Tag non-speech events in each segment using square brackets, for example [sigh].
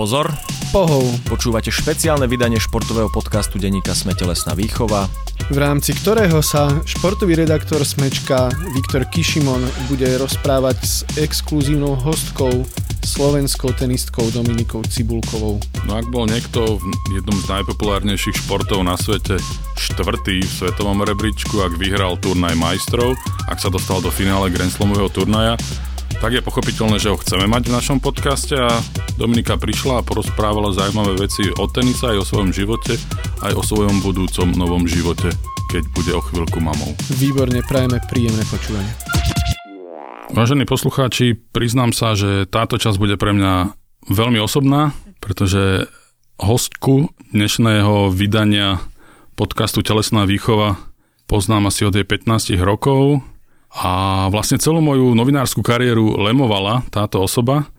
pozor. Pohov, Počúvate špeciálne vydanie športového podcastu denníka Sme telesná výchova. v rámci ktorého sa športový redaktor Smečka Viktor Kišimon bude rozprávať s exkluzívnou hostkou slovenskou tenistkou Dominikou Cibulkovou. No ak bol niekto v jednom z najpopulárnejších športov na svete štvrtý v svetovom rebríčku, ak vyhral turnaj majstrov, ak sa dostal do finále Grand Slamového turnaja, tak je pochopiteľné, že ho chceme mať v našom podcaste a Dominika prišla a porozprávala zaujímavé veci o tenise aj o svojom živote, aj o svojom budúcom novom živote, keď bude o chvíľku mamou. Výborne, prajeme príjemné počúvanie. Vážení poslucháči, priznám sa, že táto časť bude pre mňa veľmi osobná, pretože hostku dnešného vydania podcastu Telesná výchova poznám asi od jej 15 rokov a vlastne celú moju novinárskú kariéru lemovala táto osoba.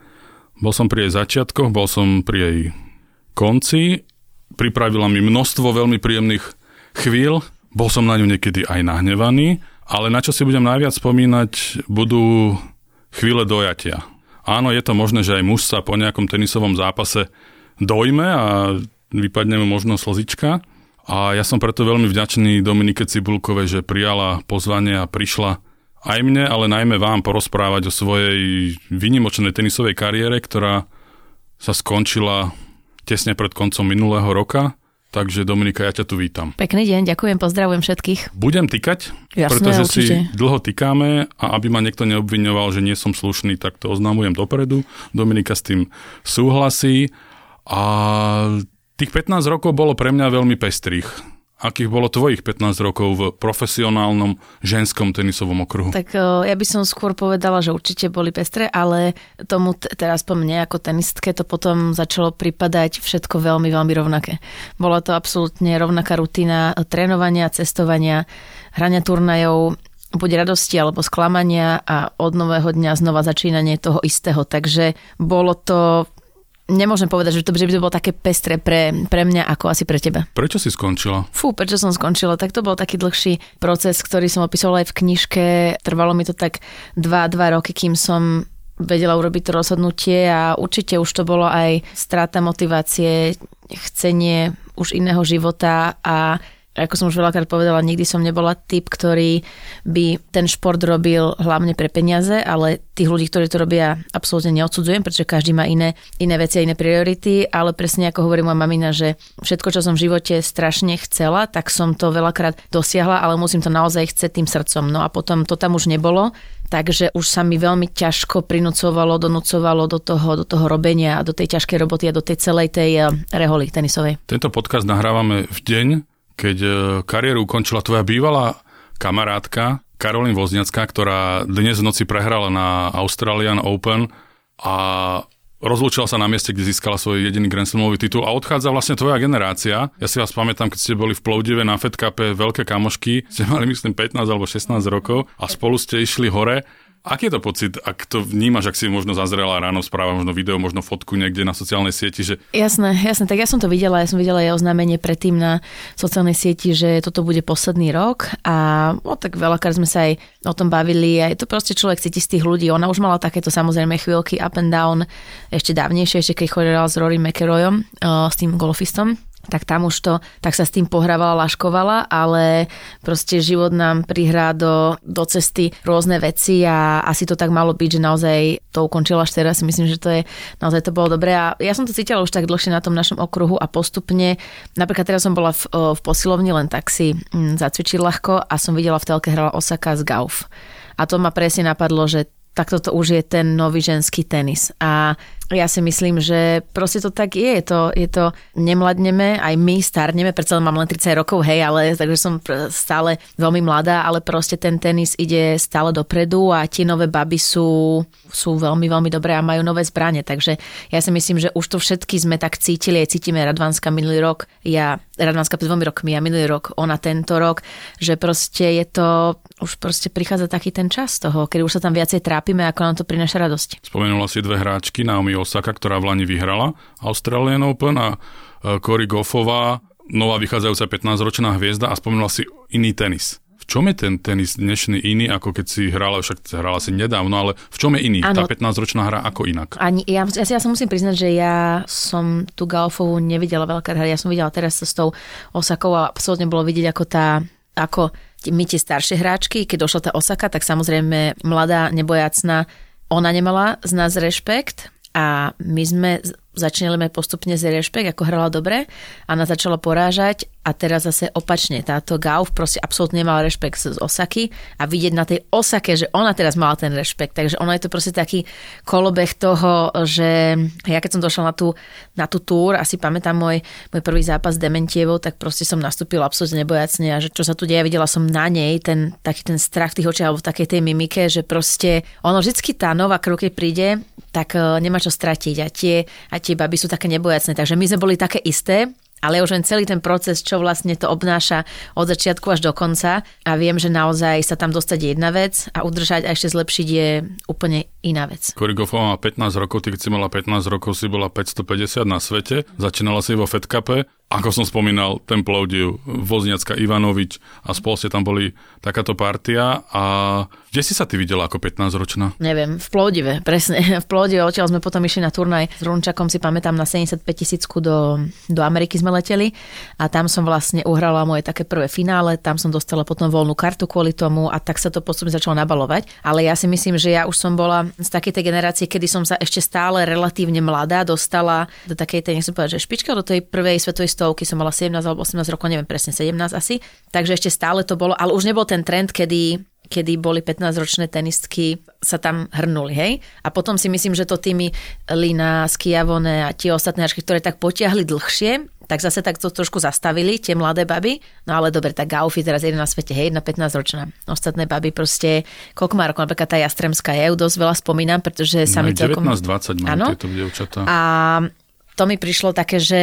Bol som pri jej začiatkoch, bol som pri jej konci, pripravila mi množstvo veľmi príjemných chvíľ, bol som na ňu niekedy aj nahnevaný, ale na čo si budem najviac spomínať, budú chvíle dojatia. Áno, je to možné, že aj muž sa po nejakom tenisovom zápase dojme a vypadne mu možno slzička. A ja som preto veľmi vďačný Dominike Cibulkovej, že prijala pozvanie a prišla aj mne, ale najmä vám porozprávať o svojej vynimočnej tenisovej kariére, ktorá sa skončila tesne pred koncom minulého roka. Takže Dominika, ja ťa tu vítam. Pekný deň, ďakujem, pozdravujem všetkých. Budem tykať, Jasné, pretože určite. si dlho tykáme a aby ma niekto neobviňoval, že nie som slušný, tak to oznamujem dopredu. Dominika s tým súhlasí a tých 15 rokov bolo pre mňa veľmi pestrých. Akých bolo tvojich 15 rokov v profesionálnom ženskom tenisovom okruhu? Tak o, ja by som skôr povedala, že určite boli pestré, ale tomu t- teraz po mne ako tenistke to potom začalo pripadať všetko veľmi, veľmi rovnaké. Bola to absolútne rovnaká rutina trénovania, cestovania, hrania turnajov, buď radosti alebo sklamania a od nového dňa znova začínanie toho istého. Takže bolo to Nemôžem povedať, že to, že by to bolo také pestré pre, pre mňa ako asi pre teba. Prečo si skončila? Fú, prečo som skončila? Tak to bol taký dlhší proces, ktorý som opísala aj v knižke. Trvalo mi to tak 2-2 roky, kým som vedela urobiť to rozhodnutie a určite už to bolo aj strata motivácie, chcenie už iného života a ako som už veľakrát povedala, nikdy som nebola typ, ktorý by ten šport robil hlavne pre peniaze, ale tých ľudí, ktorí to robia, absolútne neodsudzujem, pretože každý má iné, iné veci a iné priority, ale presne ako hovorí moja mamina, že všetko, čo som v živote strašne chcela, tak som to veľakrát dosiahla, ale musím to naozaj chcieť tým srdcom. No a potom to tam už nebolo, takže už sa mi veľmi ťažko prinúcovalo, donúcovalo do toho, do toho robenia a do tej ťažkej roboty a do tej celej tej eh, reholy tenisovej. Tento podcast nahrávame v deň, keď e, kariéru ukončila tvoja bývalá kamarátka Karolín Vozniacká, ktorá dnes v noci prehrala na Australian Open a rozlúčila sa na mieste, kde získala svoj jediný Grand Slamový titul a odchádza vlastne tvoja generácia. Ja si vás pamätám, keď ste boli v Plovdive na Fed Cupe, veľké kamošky, ste mali myslím 15 alebo 16 rokov a spolu ste išli hore. Aký je to pocit, ak to vnímaš, ak si možno zazrela ráno správa, možno video, možno fotku niekde na sociálnej sieti, že Jasné, jasné, tak ja som to videla, ja som videla jej oznámenie predtým na sociálnej sieti, že toto bude posledný rok a no, tak veľakrát sme sa aj o tom bavili. A je to proste človek cíti z tých ľudí. Ona už mala takéto samozrejme chvíľky up and down, ešte dávnejšie, ešte keď chodila s Rory McIlroyom, uh, s tým golfistom tak tam už to, tak sa s tým pohrávala, laškovala, ale proste život nám prihrá do, do cesty rôzne veci a asi to tak malo byť, že naozaj to ukončila až teraz. Myslím, že to je, naozaj to bolo dobré a ja som to cítila už tak dlhšie na tom našom okruhu a postupne, napríklad teraz som bola v, v posilovni, len tak si mm, zacvičiť ľahko a som videla v telke hrala Osaka z Gauf. A to ma presne napadlo, že tak toto už je ten nový ženský tenis. A ja si myslím, že proste to tak je. Je to, je to nemladneme, aj my starneme, predsa len mám len 30 rokov, hej, ale takže som stále veľmi mladá, ale proste ten tenis ide stále dopredu a tie nové baby sú, sú veľmi, veľmi dobré a majú nové zbranie. Takže ja si myslím, že už to všetky sme tak cítili, aj cítime Radvanska minulý rok, ja Radvanska pred dvomi rokmi a minulý rok, ona tento rok, že proste je to, už proste prichádza taký ten čas toho, keď už sa tam viacej trápime, ako nám to prináša radosť. Spomenula si dve hráčky, Naomi Osaka, ktorá v Lani vyhrala Australian Open a e, Cory Goffová, nová vychádzajúca 15-ročná hviezda a spomenula si iný tenis. V čom je ten tenis dnešný iný, ako keď si hrala, však hrala si nedávno, ale v čom je iný? Ano. Tá 15-ročná hra ako inak? Ani, ja, ja, ja sa musím priznať, že ja som tú golfovú nevidela veľká hra. Ja som videla teraz s tou Osakou a absolútne bolo vidieť, ako tá ako my tie staršie hráčky, keď došla tá Osaka, tak samozrejme mladá, nebojacná, ona nemala z nás rešpekt a my sme začínali mať postupne z rešpekt, ako hrala dobre a ona začala porážať a teraz zase opačne. Táto Gauf proste absolútne nemala rešpekt z Osaky a vidieť na tej Osake, že ona teraz mala ten rešpekt. Takže ono je to proste taký kolobeh toho, že ja keď som došla na tú, na tú túr, asi pamätám môj, môj prvý zápas s Dementievou, tak proste som nastúpila absolútne nebojacne a že čo sa tu deje, videla som na nej ten taký ten strach v tých očiach alebo v takej tej mimike, že proste ono vždycky tá nová krv, príde, tak e, nemá čo stratiť a tie, a tie baby sú také nebojacné. Takže my sme boli také isté, ale už len celý ten proces, čo vlastne to obnáša od začiatku až do konca a viem, že naozaj sa tam dostať je jedna vec a udržať a ešte zlepšiť je úplne iná vec. Korigofova má 15 rokov, ty keď si mala 15 rokov, si bola 550 na svete, začínala si vo Fed Cupe ako som spomínal, ten Plovdiv, Vozniacka Ivanovič a spolu ste tam boli takáto partia a kde si sa ty videla ako 15-ročná? Neviem, v Plovdive, presne. [laughs] V Plovdive odtiaľ sme potom išli na turnaj s Runčakom, si pamätám, na 75 tisícku do, do Ameriky sme leteli a tam som vlastne uhrala moje také prvé finále, tam som dostala potom voľnú kartu kvôli tomu a tak sa to postupne začalo nabalovať. Ale ja si myslím, že ja už som bola z takej tej generácie, kedy som sa ešte stále relatívne mladá dostala do takej tej, nechcem povedať, že špička do tej prvej svetovej stovky som mala 17 alebo 18 rokov, neviem presne, 17 asi. Takže ešte stále to bolo, ale už nebol ten trend, kedy kedy boli 15-ročné tenistky, sa tam hrnuli, hej? A potom si myslím, že to tými Lina, Skiavone a tie ostatné ktoré tak potiahli dlhšie, tak zase tak to trošku zastavili, tie mladé baby. No ale dobre, tak Gaufi teraz je na svete, hej, na 15 ročná. Ostatné baby proste, koľko má rokov, napríklad tá Jastremská, ja ju dosť veľa spomínam, pretože sa mi celkom... 19-20 majú tieto dievčatá. A to mi prišlo také, že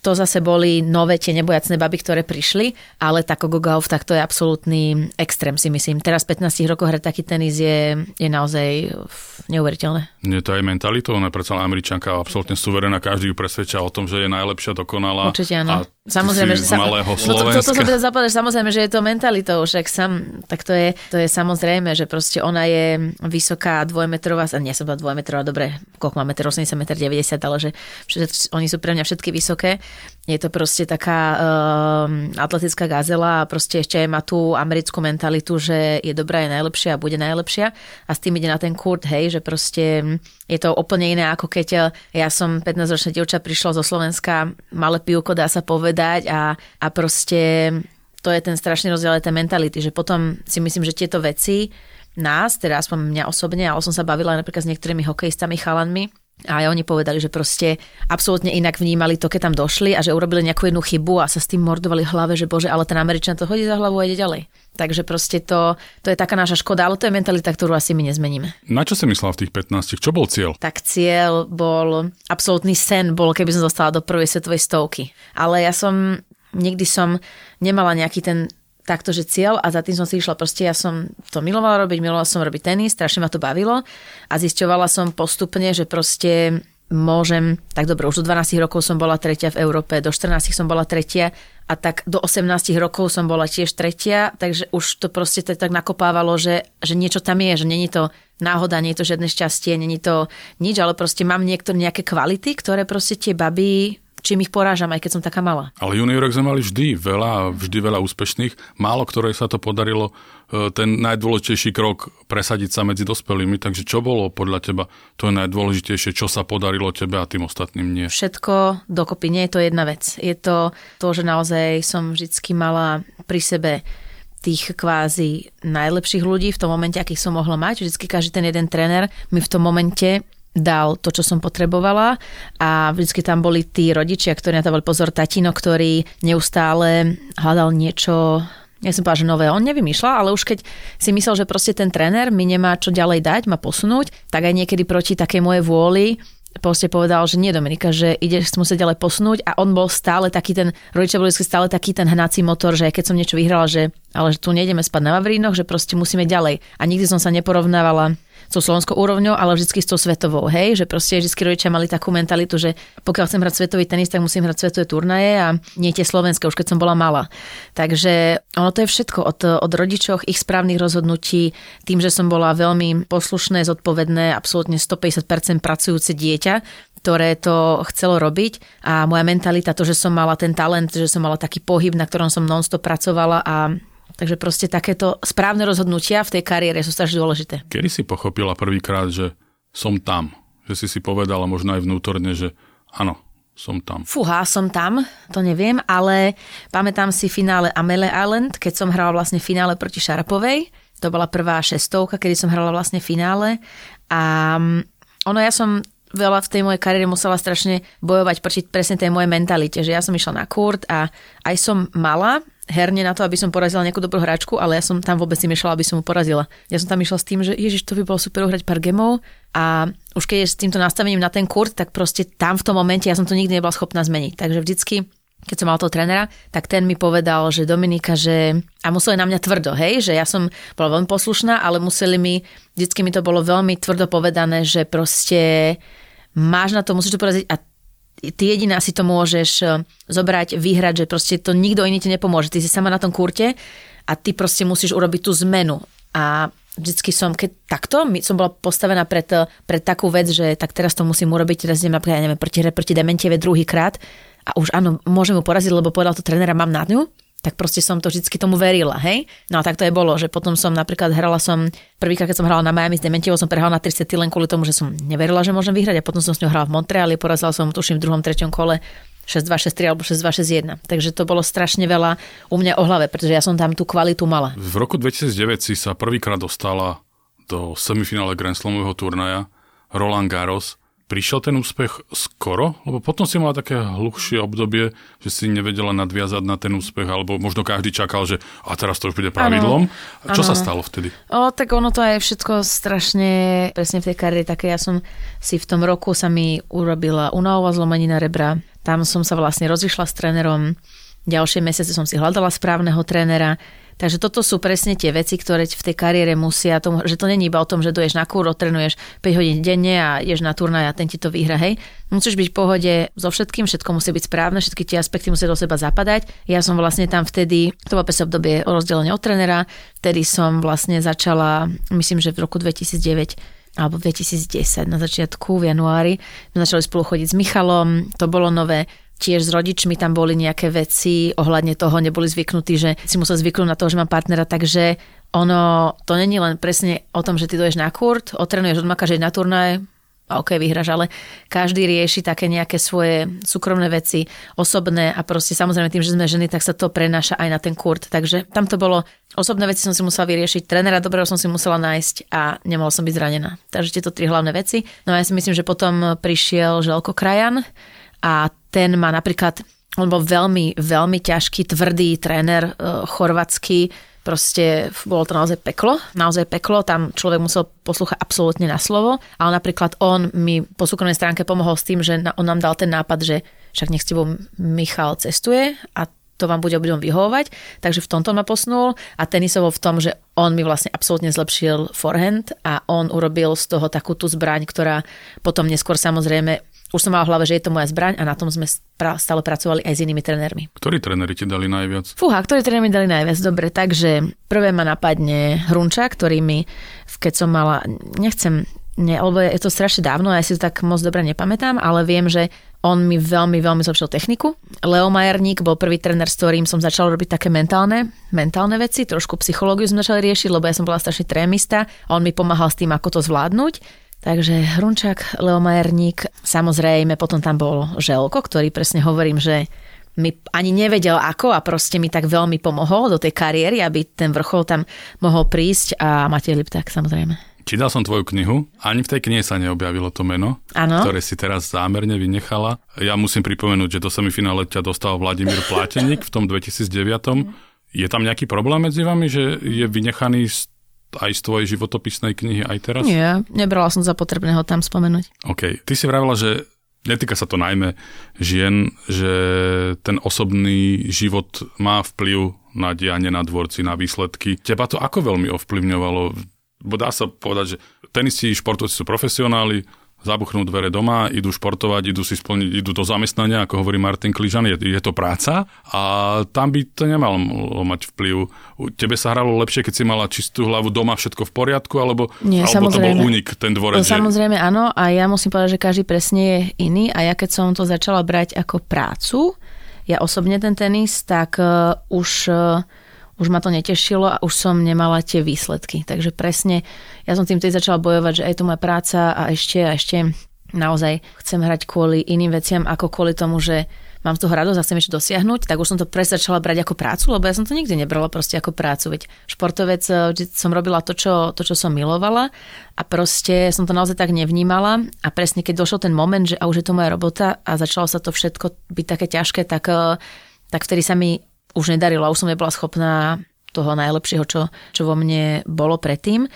to zase boli nové tie nebojacné baby, ktoré prišli, ale tak Golf, tak to je absolútny extrém si myslím. Teraz 15 rokov hrať taký tenis je, je naozaj neuveriteľné. Nie to aj mentalitou, ona predsa Američanka absolútne suverená, každý ju presvedča o tom, že je najlepšia, dokonalá. Určite áno. A Samozrejme, že sa, malého no, to, to, to, som teda zapadať, samozrejme, že je to mentalitou, však sam, tak to je, to je samozrejme, že proste ona je vysoká dvojmetrová, nie som bola dvojmetrová, dobre, koľko má meter, 80 meter 90, ale že všetci, oni sú pre mňa všetky vysoké. Je to proste taká uh, atletická gazela a proste ešte aj má tú americkú mentalitu, že je dobrá, je najlepšia a bude najlepšia. A s tým ide na ten kurt, hej, že proste je to úplne iné, ako keď eh, ja som 15-ročná dievča, prišla zo Slovenska, malé pivko, dá sa povedať a, a proste to je ten strašný rozdiel tej mentality, že potom si myslím, že tieto veci nás, teda aspoň mňa osobne, ale som sa bavila napríklad s niektorými hokejistami, chalanmi, a oni povedali, že proste absolútne inak vnímali to, keď tam došli a že urobili nejakú jednu chybu a sa s tým mordovali v hlave, že bože, ale ten Američan to hodí za hlavu a ide ďalej. Takže proste to, to je taká naša škoda, ale to je mentalita, ktorú asi my nezmeníme. Na čo si myslela v tých 15? Čo bol cieľ? Tak cieľ bol, absolútny sen bol, keby som zostala do prvej svetovej stovky. Ale ja som, nikdy som nemala nejaký ten takto, že cieľ a za tým som si išla. Proste ja som to milovala robiť, milovala som robiť tenis, strašne ma to bavilo a zisťovala som postupne, že proste môžem, tak dobre, už do 12 rokov som bola tretia v Európe, do 14 som bola tretia a tak do 18 rokov som bola tiež tretia, takže už to proste to tak nakopávalo, že, že niečo tam je, že není to náhoda, nie je to žiadne šťastie, není to nič, ale proste mám niektoré nejaké kvality, ktoré proste tie baby čím ich porážam, aj keď som taká malá. Ale juniorek sme mali vždy veľa, vždy veľa úspešných. Málo ktoré sa to podarilo e, ten najdôležitejší krok presadiť sa medzi dospelými. Takže čo bolo podľa teba to je najdôležitejšie, čo sa podarilo tebe a tým ostatným nie? Všetko dokopy, nie je to jedna vec. Je to to, že naozaj som vždycky mala pri sebe tých kvázi najlepších ľudí v tom momente, akých som mohla mať. Vždycky každý ten jeden tréner mi v tom momente dal to, čo som potrebovala. A vždy tam boli tí rodičia, ktorí na to pozor, tatino, ktorý neustále hľadal niečo ja som povedala, že nové. On nevymýšľa, ale už keď si myslel, že proste ten tréner mi nemá čo ďalej dať, ma posunúť, tak aj niekedy proti takej mojej vôli proste povedal, že nie Dominika, že ideš musieť ďalej posunúť. A on bol stále taký ten, rodičia boli stále taký ten hnací motor, že keď som niečo vyhrala, že ale že tu nejdeme spať na Vavrínoch, že proste musíme ďalej. A nikdy som sa neporovnávala so slovenskou úrovňou, ale vždy s tou svetovou, hej, že proste vždy rodičia mali takú mentalitu, že pokiaľ chcem hrať svetový tenis, tak musím hrať svetové turnaje a nie tie slovenské, už keď som bola malá. Takže ono to je všetko od, od rodičov, ich správnych rozhodnutí, tým, že som bola veľmi poslušné, zodpovedné, absolútne 150% pracujúce dieťa, ktoré to chcelo robiť a moja mentalita, to, že som mala ten talent, že som mala taký pohyb, na ktorom som nonstop pracovala a Takže proste takéto správne rozhodnutia v tej kariére sú strašne dôležité. Kedy si pochopila prvýkrát, že som tam? Že si si povedala možno aj vnútorne, že áno, som tam. Fúha, som tam, to neviem, ale pamätám si finále Amele Island, keď som hrala vlastne finále proti Šarapovej. To bola prvá šestovka, kedy som hrala vlastne finále. A mm, ono, ja som veľa v tej mojej kariére musela strašne bojovať proti presne tej mojej mentalite, že ja som išla na kurt a aj som mala herne na to, aby som porazila nejakú dobrú hračku, ale ja som tam vôbec nemýšľala, aby som mu porazila. Ja som tam išla s tým, že ježiš, to by bolo super uhrať pár gemov a už keď je s týmto nastavením na ten kurt, tak proste tam v tom momente ja som to nikdy nebola schopná zmeniť. Takže vždycky keď som mal toho trénera, tak ten mi povedal, že Dominika, že... A museli na mňa tvrdo, hej, že ja som bola veľmi poslušná, ale museli mi... Vždycky mi to bolo veľmi tvrdo povedané, že proste máš na to, musíš to poraziť a ty jediná si to môžeš e, zobrať, vyhrať, že proste to nikto iný ti nepomôže. Ty si sama na tom kurte a ty proste musíš urobiť tú zmenu. A vždycky som, keď takto, som bola postavená pred, e, pred takú vec, že tak teraz to musím urobiť, teraz idem napríklad, neviem, proti, proti Dementieve druhýkrát a už áno, môžem mu poraziť, lebo povedal to trénera, mám na ňu, tak proste som to vždycky tomu verila, hej? No a tak to je bolo, že potom som napríklad hrala som, prvýkrát keď som hrala na Miami s Dementievou, som prehrala na 30 len kvôli tomu, že som neverila, že môžem vyhrať a potom som s ňou hrala v Montreali, porazila som tuším v druhom, treťom kole 6-2, 6-3 alebo 6-2, 6-1. Takže to bolo strašne veľa u mňa o hlave, pretože ja som tam tú kvalitu mala. V roku 2009 si sa prvýkrát dostala do semifinále Grand Slamového turnaja Roland Garros prišiel ten úspech skoro? Lebo potom si mala také hluchšie obdobie, že si nevedela nadviazať na ten úspech, alebo možno každý čakal, že a teraz to už bude pravidlom. Ano, Čo ano. sa stalo vtedy? O, tak ono to je všetko strašne, presne v tej kariére také, ja som si v tom roku sa mi urobila unahová zlomenina rebra, tam som sa vlastne rozišla s trénerom, ďalšie mesiace som si hľadala správneho trénera, Takže toto sú presne tie veci, ktoré v tej kariére musia, tomu, že to není iba o tom, že doješ na kúr, otrenuješ 5 hodín denne a ješ na turnaj a ten ti to vyhra, hej. Musíš byť v pohode so všetkým, všetko musí byť správne, všetky tie aspekty musia do seba zapadať. Ja som vlastne tam vtedy, to bolo presne obdobie o rozdelenie od trenera, vtedy som vlastne začala, myslím, že v roku 2009 alebo 2010 na začiatku v januári. My začali spolu chodiť s Michalom, to bolo nové tiež s rodičmi tam boli nejaké veci ohľadne toho, neboli zvyknutí, že si musel zvyknúť na to, že mám partnera, takže ono, to není len presne o tom, že ty doješ na kurt, otrenuješ, odmakáš na turnaj, a ok, vyhraš, ale každý rieši také nejaké svoje súkromné veci, osobné a proste samozrejme tým, že sme ženy, tak sa to prenáša aj na ten kurt. Takže tam to bolo, osobné veci som si musela vyriešiť, trénera dobrého som si musela nájsť a nemohla som byť zranená. Takže tieto tri hlavné veci. No a ja si myslím, že potom prišiel Želko Krajan, a ten má napríklad, on bol veľmi, veľmi ťažký, tvrdý tréner e, chorvatský, proste bolo to naozaj peklo, naozaj peklo, tam človek musel poslúchať absolútne na slovo, ale napríklad on mi po súkromnej stránke pomohol s tým, že on nám dal ten nápad, že však nech s tebou Michal cestuje a to vám bude obidvom vyhovovať, takže v tomto ma posunul a tenisovo v tom, že on mi vlastne absolútne zlepšil forehand a on urobil z toho takú tú zbraň, ktorá potom neskôr samozrejme už som mala v hlave, že je to moja zbraň a na tom sme stále pracovali aj s inými trénermi. Ktorí tréneri ti dali najviac? Fúha, ktorí tréneri mi dali najviac? Dobre, takže prvé ma napadne Hrunča, ktorý mi, keď som mala, nechcem, ne, lebo je to strašne dávno a ja si to tak moc dobre nepamätám, ale viem, že on mi veľmi, veľmi zlepšil techniku. Leo Majerník bol prvý tréner, s ktorým som začal robiť také mentálne, mentálne veci, trošku psychológiu sme začali riešiť, lebo ja som bola strašne trémista a on mi pomáhal s tým, ako to zvládnuť. Takže Hrunčák, Leomajerník, samozrejme potom tam bol Želko, ktorý presne hovorím, že mi ani nevedel ako a proste mi tak veľmi pomohol do tej kariéry, aby ten vrchol tam mohol prísť a Matej Lipták samozrejme. Čítal som tvoju knihu, ani v tej knihe sa neobjavilo to meno, ano. ktoré si teraz zámerne vynechala. Ja musím pripomenúť, že do semifinále ťa dostal Vladimír Plátenik v tom 2009. Je tam nejaký problém medzi vami, že je vynechaný z aj z tvojej životopisnej knihy aj teraz? Nie, nebrala som za potrebné ho tam spomenúť. OK. Ty si vravila, že netýka sa to najmä žien, že ten osobný život má vplyv na dianie na dvorci, na výsledky. Teba to ako veľmi ovplyvňovalo? Bo dá sa povedať, že tenisti, športovci sú profesionáli, zabuchnú dvere doma, idú športovať, idú si splniť, idú do zamestnania, ako hovorí Martin Kližan, je, je to práca a tam by to nemalo mať vplyv. Tebe sa hralo lepšie, keď si mala čistú hlavu doma, všetko v poriadku, alebo, Nie, alebo to bol únik, ten dvorec? Samozrejme áno a ja musím povedať, že každý presne je iný a ja keď som to začala brať ako prácu, ja osobne ten tenis, tak uh, už uh, už ma to netešilo a už som nemala tie výsledky. Takže presne, ja som tým tej začala bojovať, že aj to moja práca a ešte a ešte naozaj chcem hrať kvôli iným veciam ako kvôli tomu, že mám z toho radosť a chcem ešte dosiahnuť, tak už som to presne začala brať ako prácu, lebo ja som to nikdy nebrala proste ako prácu. Veď športovec, eh, som robila to čo, to, čo som milovala a proste som to naozaj tak nevnímala a presne keď došiel ten moment, že a už je to moja robota a začalo sa to všetko byť také ťažké, tak, eh, tak vtedy sa mi už nedarilo, už som nebola schopná toho najlepšieho, čo, čo vo mne bolo predtým.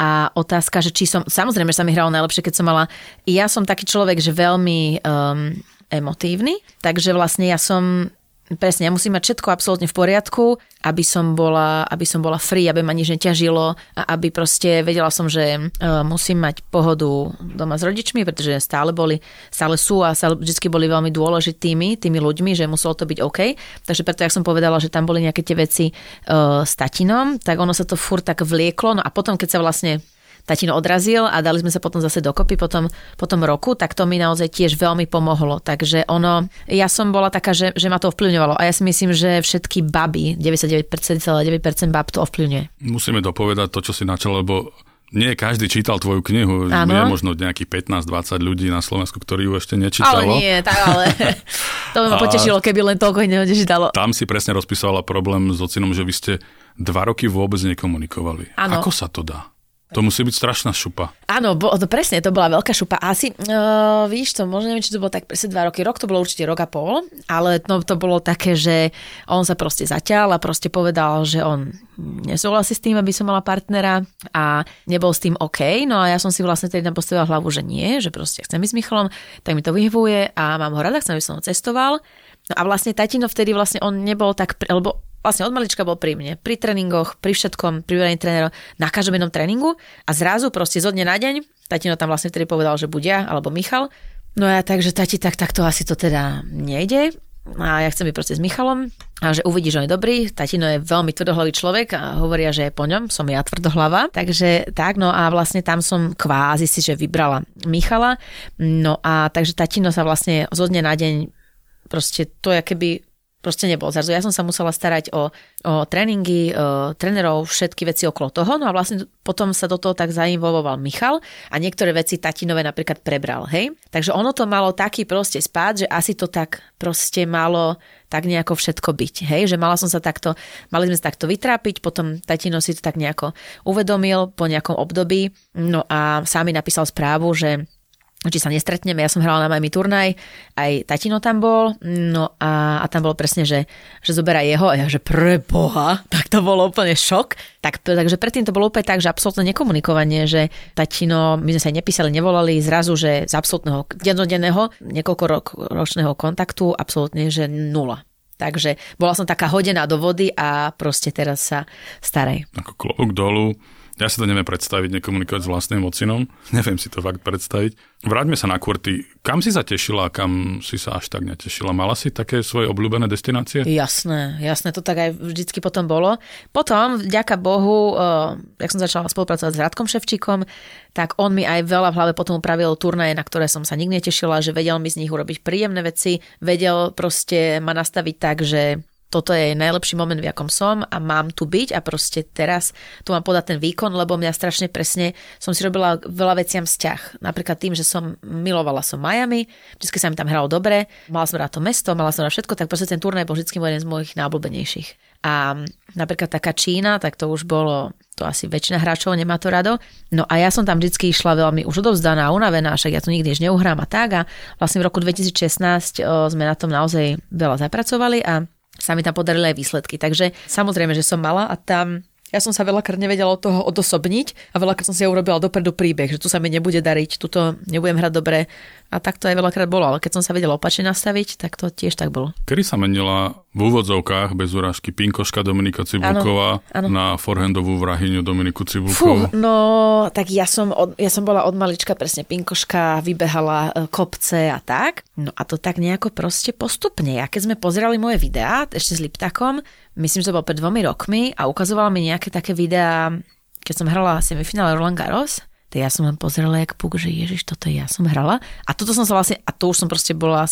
A otázka, že či som, samozrejme, že sa mi hralo najlepšie, keď som mala, ja som taký človek, že veľmi um, emotívny, takže vlastne ja som Presne, ja musím mať všetko absolútne v poriadku, aby som bola, aby som bola free, aby ma nič neťažilo a aby proste vedela som, že uh, musím mať pohodu doma s rodičmi, pretože stále boli, stále sú a stále vždy boli veľmi dôležitými tými ľuďmi, že muselo to byť OK. Takže preto, jak som povedala, že tam boli nejaké tie veci uh, s tatinom, tak ono sa to furt tak vlieklo. No a potom, keď sa vlastne tatino odrazil a dali sme sa potom zase dokopy po tom, po tom roku, tak to mi naozaj tiež veľmi pomohlo. Takže ono, ja som bola taká, že, že ma to ovplyvňovalo a ja si myslím, že všetky baby, 99,9% bab to ovplyvňuje. Musíme dopovedať to, čo si načal, lebo nie každý čítal tvoju knihu. Ano. Je možno nejakých 15-20 ľudí na Slovensku, ktorí ju ešte nečítalo. Ale nie, tak ale [laughs] to by ma potešilo, keby len toľko nečítalo. Tam si presne rozpísala problém s ocinom, že vy ste dva roky vôbec nekomunikovali. Ano. Ako sa to dá? To musí byť strašná šupa. Áno, bo, to presne, to bola veľká šupa. Asi, uh, víš to, možno neviem, či to bolo tak presne dva roky. Rok to bolo určite rok a pol, ale no, to bolo také, že on sa proste zaťal a proste povedal, že on nesúhlasí s tým, aby som mala partnera a nebol s tým OK. No a ja som si vlastne tedy postavila hlavu, že nie, že proste chcem ísť s Michalom, tak mi to vyhovuje a mám ho rada, chcem, aby som ho cestoval. No a vlastne tatino vtedy vlastne on nebol tak, lebo vlastne od malička bol pri mne, pri tréningoch, pri všetkom, pri veľení trénerov, na každom jednom tréningu a zrazu proste zo dňa na deň, tatino tam vlastne vtedy povedal, že buď ja alebo Michal. No ja takže tati, tak takto asi to teda nejde. A ja chcem byť proste s Michalom a že uvidí, že on je dobrý. Tatino je veľmi tvrdohlavý človek a hovoria, že po ňom som ja tvrdohlava. Takže tak, no a vlastne tam som kvázi si, že vybrala Michala. No a takže tatino sa vlastne zo dňa na deň proste to je keby proste nebol zrazu. Ja som sa musela starať o, o tréningy, o trénerov, všetky veci okolo toho. No a vlastne potom sa do toho tak zainvolvoval Michal a niektoré veci tatinové napríklad prebral, hej. Takže ono to malo taký proste spád, že asi to tak proste malo tak nejako všetko byť, hej. Že mala som sa takto, mali sme sa takto vytrápiť, potom tatino si to tak nejako uvedomil po nejakom období, no a sám mi napísal správu, že či sa nestretneme, ja som hrala na Miami turnaj, aj tatino tam bol, no a, a tam bolo presne, že, že zoberá jeho a ja, že pre boha, tak to bolo úplne šok. Tak, takže predtým to bolo úplne tak, že absolútne nekomunikovanie, že tatino, my sme sa aj nepísali, nevolali zrazu, že z absolútneho dennodenného, niekoľko rok, ročného kontaktu, absolútne, že nula. Takže bola som taká hodená do vody a proste teraz sa staraj. Ako klobúk dolu ja si to neviem predstaviť, nekomunikovať s vlastným ocinom. [laughs] Neviem si to fakt predstaviť. Vráťme sa na kurty. Kam si sa tešila a kam si sa až tak netešila? Mala si také svoje obľúbené destinácie? Jasné, jasné, to tak aj vždycky potom bolo. Potom, vďaka Bohu, uh, jak som začala spolupracovať s Radkom Ševčíkom, tak on mi aj veľa v hlave potom upravil turnaje, na ktoré som sa nikdy netešila, že vedel mi z nich urobiť príjemné veci, vedel proste ma nastaviť tak, že toto je najlepší moment, v akom som a mám tu byť a proste teraz tu mám podať ten výkon, lebo mňa strašne presne som si robila veľa veciam vzťah. Napríklad tým, že som milovala som Miami, vždy sa mi tam hralo dobre, mala som rád to mesto, mala som rád všetko, tak proste ten turnaj bol vždy jeden z mojich najobľúbenejších. A napríklad taká Čína, tak to už bolo, to asi väčšina hráčov nemá to rado. No a ja som tam vždy išla veľmi už odovzdaná, unavená, však ja to nikdy neuhrám a tak. A vlastne v roku 2016 o, sme na tom naozaj veľa zapracovali a sa mi tam podarili aj výsledky. Takže samozrejme, že som mala a tam ja som sa veľakrát nevedela od toho odosobniť a veľakrát som si urobila dopredu príbeh, že tu sa mi nebude dariť, tuto nebudem hrať dobre a tak to aj veľakrát bolo, ale keď som sa vedela opačne nastaviť, tak to tiež tak bolo. Kedy sa menila v úvodzovkách bez urážky Pinkoška Dominika Cibulková na forehandovú vrahyňu Dominiku Cibulkovú? Fú, no tak ja som, od, ja som bola od malička presne Pinkoška, vybehala e, kopce a tak. No a to tak nejako proste postupne. Ja keď sme pozerali moje videá, ešte s Liptakom, myslím, že to bolo pred dvomi rokmi a ukazovala mi nejaké také videá, keď som hrala semifinále Roland Garros, to ja som len pozerala jak puk, že ježiš, toto ja som hrala. A toto som sa vlastne, a to už som proste bola,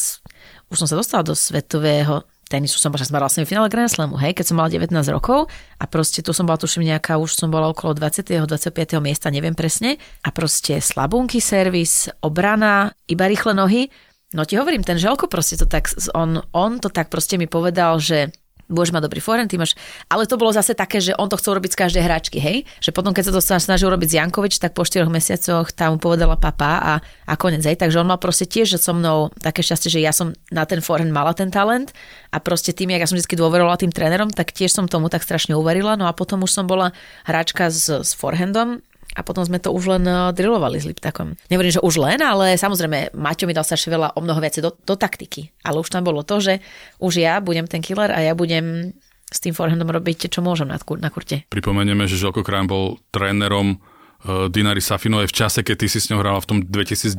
už som sa dostala do svetového tenisu, som bola, som hrala semifinále Grand Slamu, hej, keď som mala 19 rokov a proste tu som bola, tuším nejaká, už som bola okolo 20. 25. miesta, neviem presne. A proste slabunky servis, obrana, iba rýchle nohy. No ti hovorím, ten Želko proste to tak, on, on to tak proste mi povedal, že budeš mať dobrý forehand, ty máš... Ale to bolo zase také, že on to chcel robiť z každej hráčky, hej? Že potom, keď sa to snažil robiť z Jankovič, tak po 4 mesiacoch tam povedala papa a, a konec, hej? Takže on mal proste tiež so mnou také šťastie, že ja som na ten forehand mala ten talent a proste tým, jak ja som vždy dôverovala tým trénerom, tak tiež som tomu tak strašne uverila. No a potom už som bola hráčka s, s forehandom, a potom sme to už len eh, drillovali s Liptakom. Nehovorím, že už len, ale samozrejme, Maťo mi dal strašne veľa o mnoho veci do, do taktiky. Ale už tam bolo to, že už ja budem ten killer a ja budem s tým forehandom robiť, čo môžem na, na kurte. Pripomenieme, že Želko Krám bol trénerom uh, Dinary Safinovej v čase, keď ty si s ňou hrala v tom 2009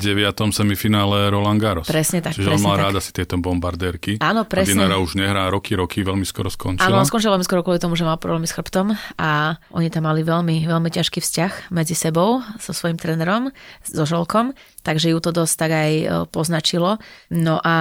semifinále Roland Garros. Presne tak, Čiže on presne mal tak. rád asi tieto bombardérky. Áno, presne. A Dinara už nehrá roky, roky, veľmi skoro skončila. Áno, on skončil veľmi skoro kvôli tomu, že mal problémy s chrbtom a oni tam mali veľmi, veľmi ťažký vzťah medzi sebou, so svojím trénerom, so Žolkom, takže ju to dosť tak aj e, poznačilo. No a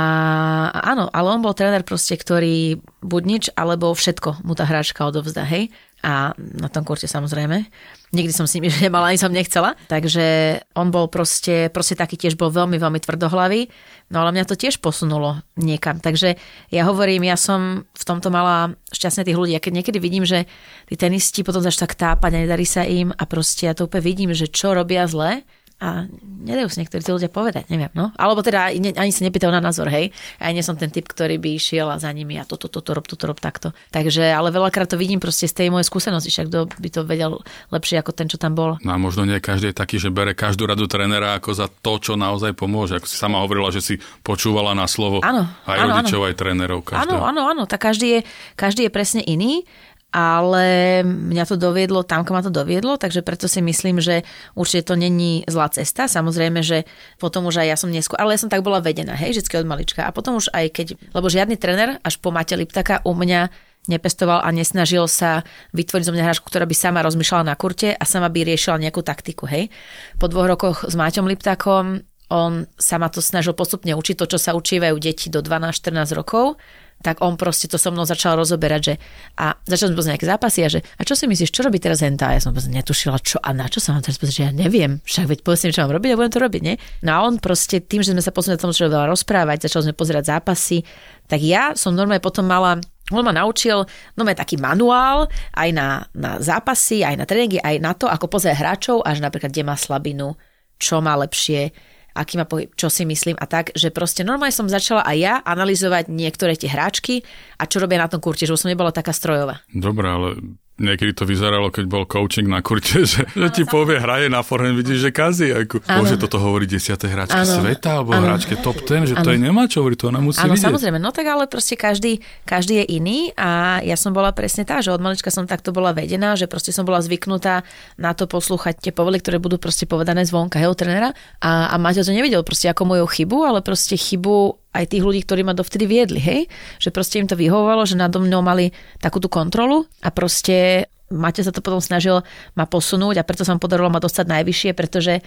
áno, ale on bol tréner proste, ktorý buď nič, alebo všetko mu tá hráčka odovzdá, hej? A na tom kurte samozrejme. Nikdy som s ním [laughs] nemala, ani som nechcela. Takže on bol proste, proste taký tiež bol veľmi, veľmi tvrdohlavý. No ale mňa to tiež posunulo niekam. Takže ja hovorím, ja som v tomto mala šťastne tých ľudí. Ja keď niekedy vidím, že tí tenisti potom začnú tak tápať a nedarí sa im a proste ja to úplne vidím, že čo robia zle a nedajú si niektorí tí ľudia povedať, neviem, no. Alebo teda ani, ani sa nepýtajú na názor, hej. Ja nie som ten typ, ktorý by išiel a za nimi a toto, toto, rob, toto, rob takto. Takže, ale veľakrát to vidím proste z tej mojej skúsenosti, však kto by to vedel lepšie ako ten, čo tam bol. No a možno nie každý je taký, že bere každú radu trénera ako za to, čo naozaj pomôže. Ako si sama hovorila, že si počúvala na slovo Áno, aj áno, rodičov, aj trénerov. Áno, Každého. áno, áno, tak každý je, každý je presne iný, ale mňa to doviedlo tam, kam ma to doviedlo, takže preto si myslím, že určite to není zlá cesta. Samozrejme, že potom už aj ja som neskôr, ale ja som tak bola vedená, hej, vždy od malička. A potom už aj keď, lebo žiadny tréner až po Mate Liptaka u mňa nepestoval a nesnažil sa vytvoriť zo mňa hráčku, ktorá by sama rozmýšľala na kurte a sama by riešila nejakú taktiku, hej. Po dvoch rokoch s Máťom Liptakom on sa ma to snažil postupne učiť, to, čo sa učívajú deti do 12-14 rokov, tak on proste to so mnou začal rozoberať, že a začal som pozrieť nejaké zápasy a že a čo si myslíš, čo robí teraz henta? A ja som proste netušila, čo a na čo sa mám teraz pozrieť, že ja neviem, však veď povedzme, čo mám robiť a budem to robiť, nie? No a on proste tým, že sme sa posunuli tomu, čo veľa rozprávať, začali sme pozerať zápasy, tak ja som normálne potom mala on ma naučil no taký manuál aj na, na zápasy, aj na tréningy, aj na to, ako pozrieť hráčov, až napríklad, kde má slabinu, čo má lepšie, aký má pohyb, čo si myslím a tak, že proste normálne som začala aj ja analyzovať niektoré tie hráčky a čo robia na tom kurte, že už som nebola taká strojová. Dobre, ale niekedy to vyzeralo, keď bol coaching na kurte, [laughs] že, že ti povie, hraje na forehand, vidíš, že kazí. Ako. Bože, toto hovorí desiate hráčky Áno. sveta, alebo Áno. hráčke top 10, že to je nemá čo hovoriť, to ona musí vidieť. samozrejme, no tak ale proste každý, každý je iný a ja som bola presne tá, že od malička som takto bola vedená, že proste som bola zvyknutá na to poslúchať tie povely, ktoré budú proste povedané zvonka jeho trenera a, a Maťo to nevidel proste ako moju chybu, ale proste chybu aj tých ľudí, ktorí ma dovtedy viedli, hej? Že proste im to vyhovovalo, že nado mnou mali takú tú kontrolu a proste Maťo sa to potom snažil ma posunúť a preto sa mu podarilo ma dostať najvyššie, pretože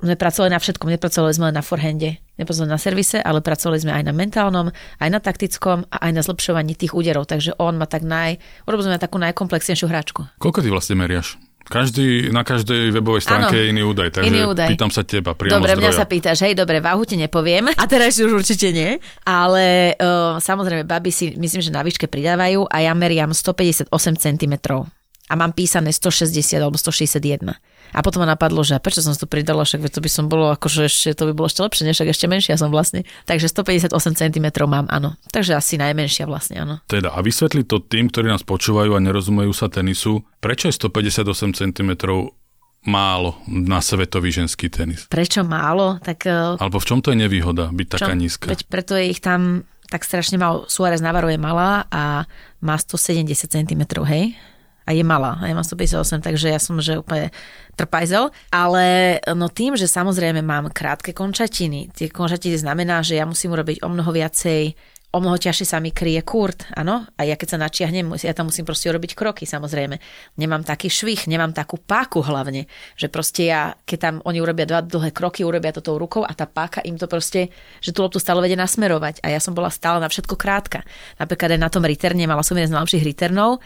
sme pracovali na všetkom, nepracovali sme len na forehande, nepracovali na servise, ale pracovali sme aj na mentálnom, aj na taktickom a aj na zlepšovaní tých úderov, takže on má tak naj, urobil sme takú najkomplexnejšiu hráčku. Koľko ty vlastne meriaš? Každý, na každej webovej stránke Áno. je iný údaj, takže Iný údaj. pýtam sa teba priamo Dobre, zdroja. mňa sa pýtaš, hej, dobre, váhu ti nepoviem. A teraz už určite nie. Ale uh, samozrejme, baby si myslím, že na výške pridávajú a ja meriam 158 cm. A mám písané 160 alebo 161. A potom ma napadlo, že prečo som to pridala, však to by som bolo akože ešte, to by bolo ešte lepšie, než ešte menšia som vlastne. Takže 158 cm mám, áno. Takže asi najmenšia vlastne, áno. Teda a vysvetli to tým, ktorí nás počúvajú a nerozumejú sa tenisu, prečo je 158 cm málo na svetový ženský tenis? Prečo málo? Tak, e, Alebo v čom to je nevýhoda byť taká nízka? Veď preto je ich tam tak strašne mal, Suárez Navarro je malá a má 170 cm, hej? A je malá, ja mám 158, takže ja som že úplne trpajzel, ale no tým, že samozrejme mám krátke končatiny, tie končatiny znamená, že ja musím urobiť o mnoho viacej o mnoho ťažšie sa mi kryje kurt, áno, a ja keď sa načiahnem, ja tam musím proste urobiť kroky, samozrejme. Nemám taký švih, nemám takú páku hlavne, že proste ja, keď tam oni urobia dva dlhé kroky, urobia to tou rukou a tá páka im to proste, že tú loptu stále vedie nasmerovať a ja som bola stále na všetko krátka. Napríklad aj na tom riterne, mala som jeden z najlepších riternov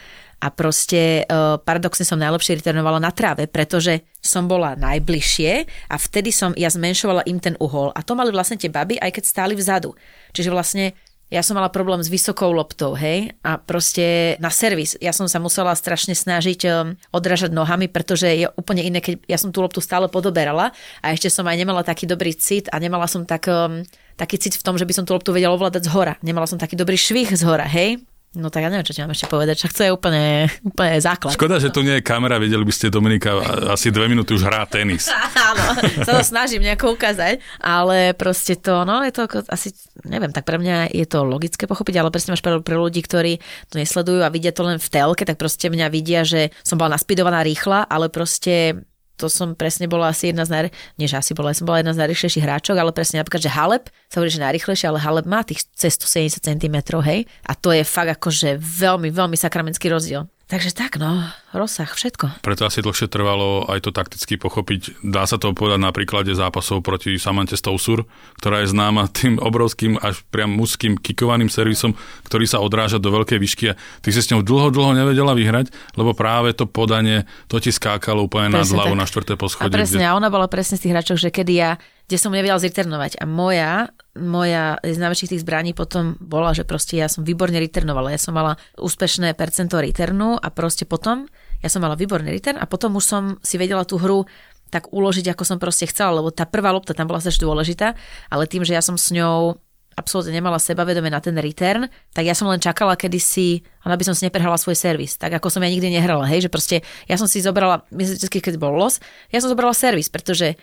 a proste uh, paradoxne som najlepšie returnovala na tráve, pretože som bola najbližšie a vtedy som ja zmenšovala im ten uhol. A to mali vlastne tie baby, aj keď stáli vzadu. Čiže vlastne ja som mala problém s vysokou loptou, hej, a proste na servis. Ja som sa musela strašne snažiť um, odražať nohami, pretože je úplne iné, keď ja som tú loptu stále podoberala a ešte som aj nemala taký dobrý cit a nemala som tak, um, taký cit v tom, že by som tú loptu vedela ovládať z hora. Nemala som taký dobrý švih z hora, hej. No tak ja neviem, čo ti mám ešte povedať, však to je úplne, úplne základ. Škoda, že tu nie je kamera, videli by ste Dominika asi dve minúty už hrá tenis. [laughs] Áno, sa to snažím nejako ukázať, ale proste to, no je to asi, neviem, tak pre mňa je to logické pochopiť, ale presne máš pre, pre ľudí, ktorí to nesledujú a vidia to len v telke, tak proste mňa vidia, že som bola naspidovaná rýchla, ale proste to som presne bola asi jedna z naj... Nie, že asi bola, ja som bola jedna z najrychlejších hráčok, ale presne napríklad, že Halep, sa hovorí, že najrychlejšie, ale Halep má tých cez 170 cm, hej. A to je fakt akože veľmi, veľmi sakramentský rozdiel. Takže tak, no, rozsah, všetko. Preto asi dlhšie trvalo aj to takticky pochopiť. Dá sa to povedať na príklade zápasov proti Samante Stousur, ktorá je známa tým obrovským až priam mužským kikovaným servisom, ktorý sa odráža do veľkej výšky a ty si s ňou dlho, dlho nevedela vyhrať, lebo práve to podanie, to ti skákalo úplne presne nad hlavu tak. na štvrté poschodie. A presne, kde... a ona bola presne z tých hráčov, že kedy ja kde som nevedela zreturnovať. A moja, moja z najväčších tých zbraní potom bola, že proste ja som výborne returnovala. Ja som mala úspešné percento returnu a proste potom ja som mala výborný return a potom už som si vedela tú hru tak uložiť, ako som proste chcela, lebo tá prvá lopta tam bola strašne dôležitá, ale tým, že ja som s ňou absolútne nemala sebavedome na ten return, tak ja som len čakala, kedy si, aby som si neprehrala svoj servis, tak ako som ja nikdy nehrala, hej, že proste ja som si zobrala, myslím, keď bol los, ja som zobrala servis, pretože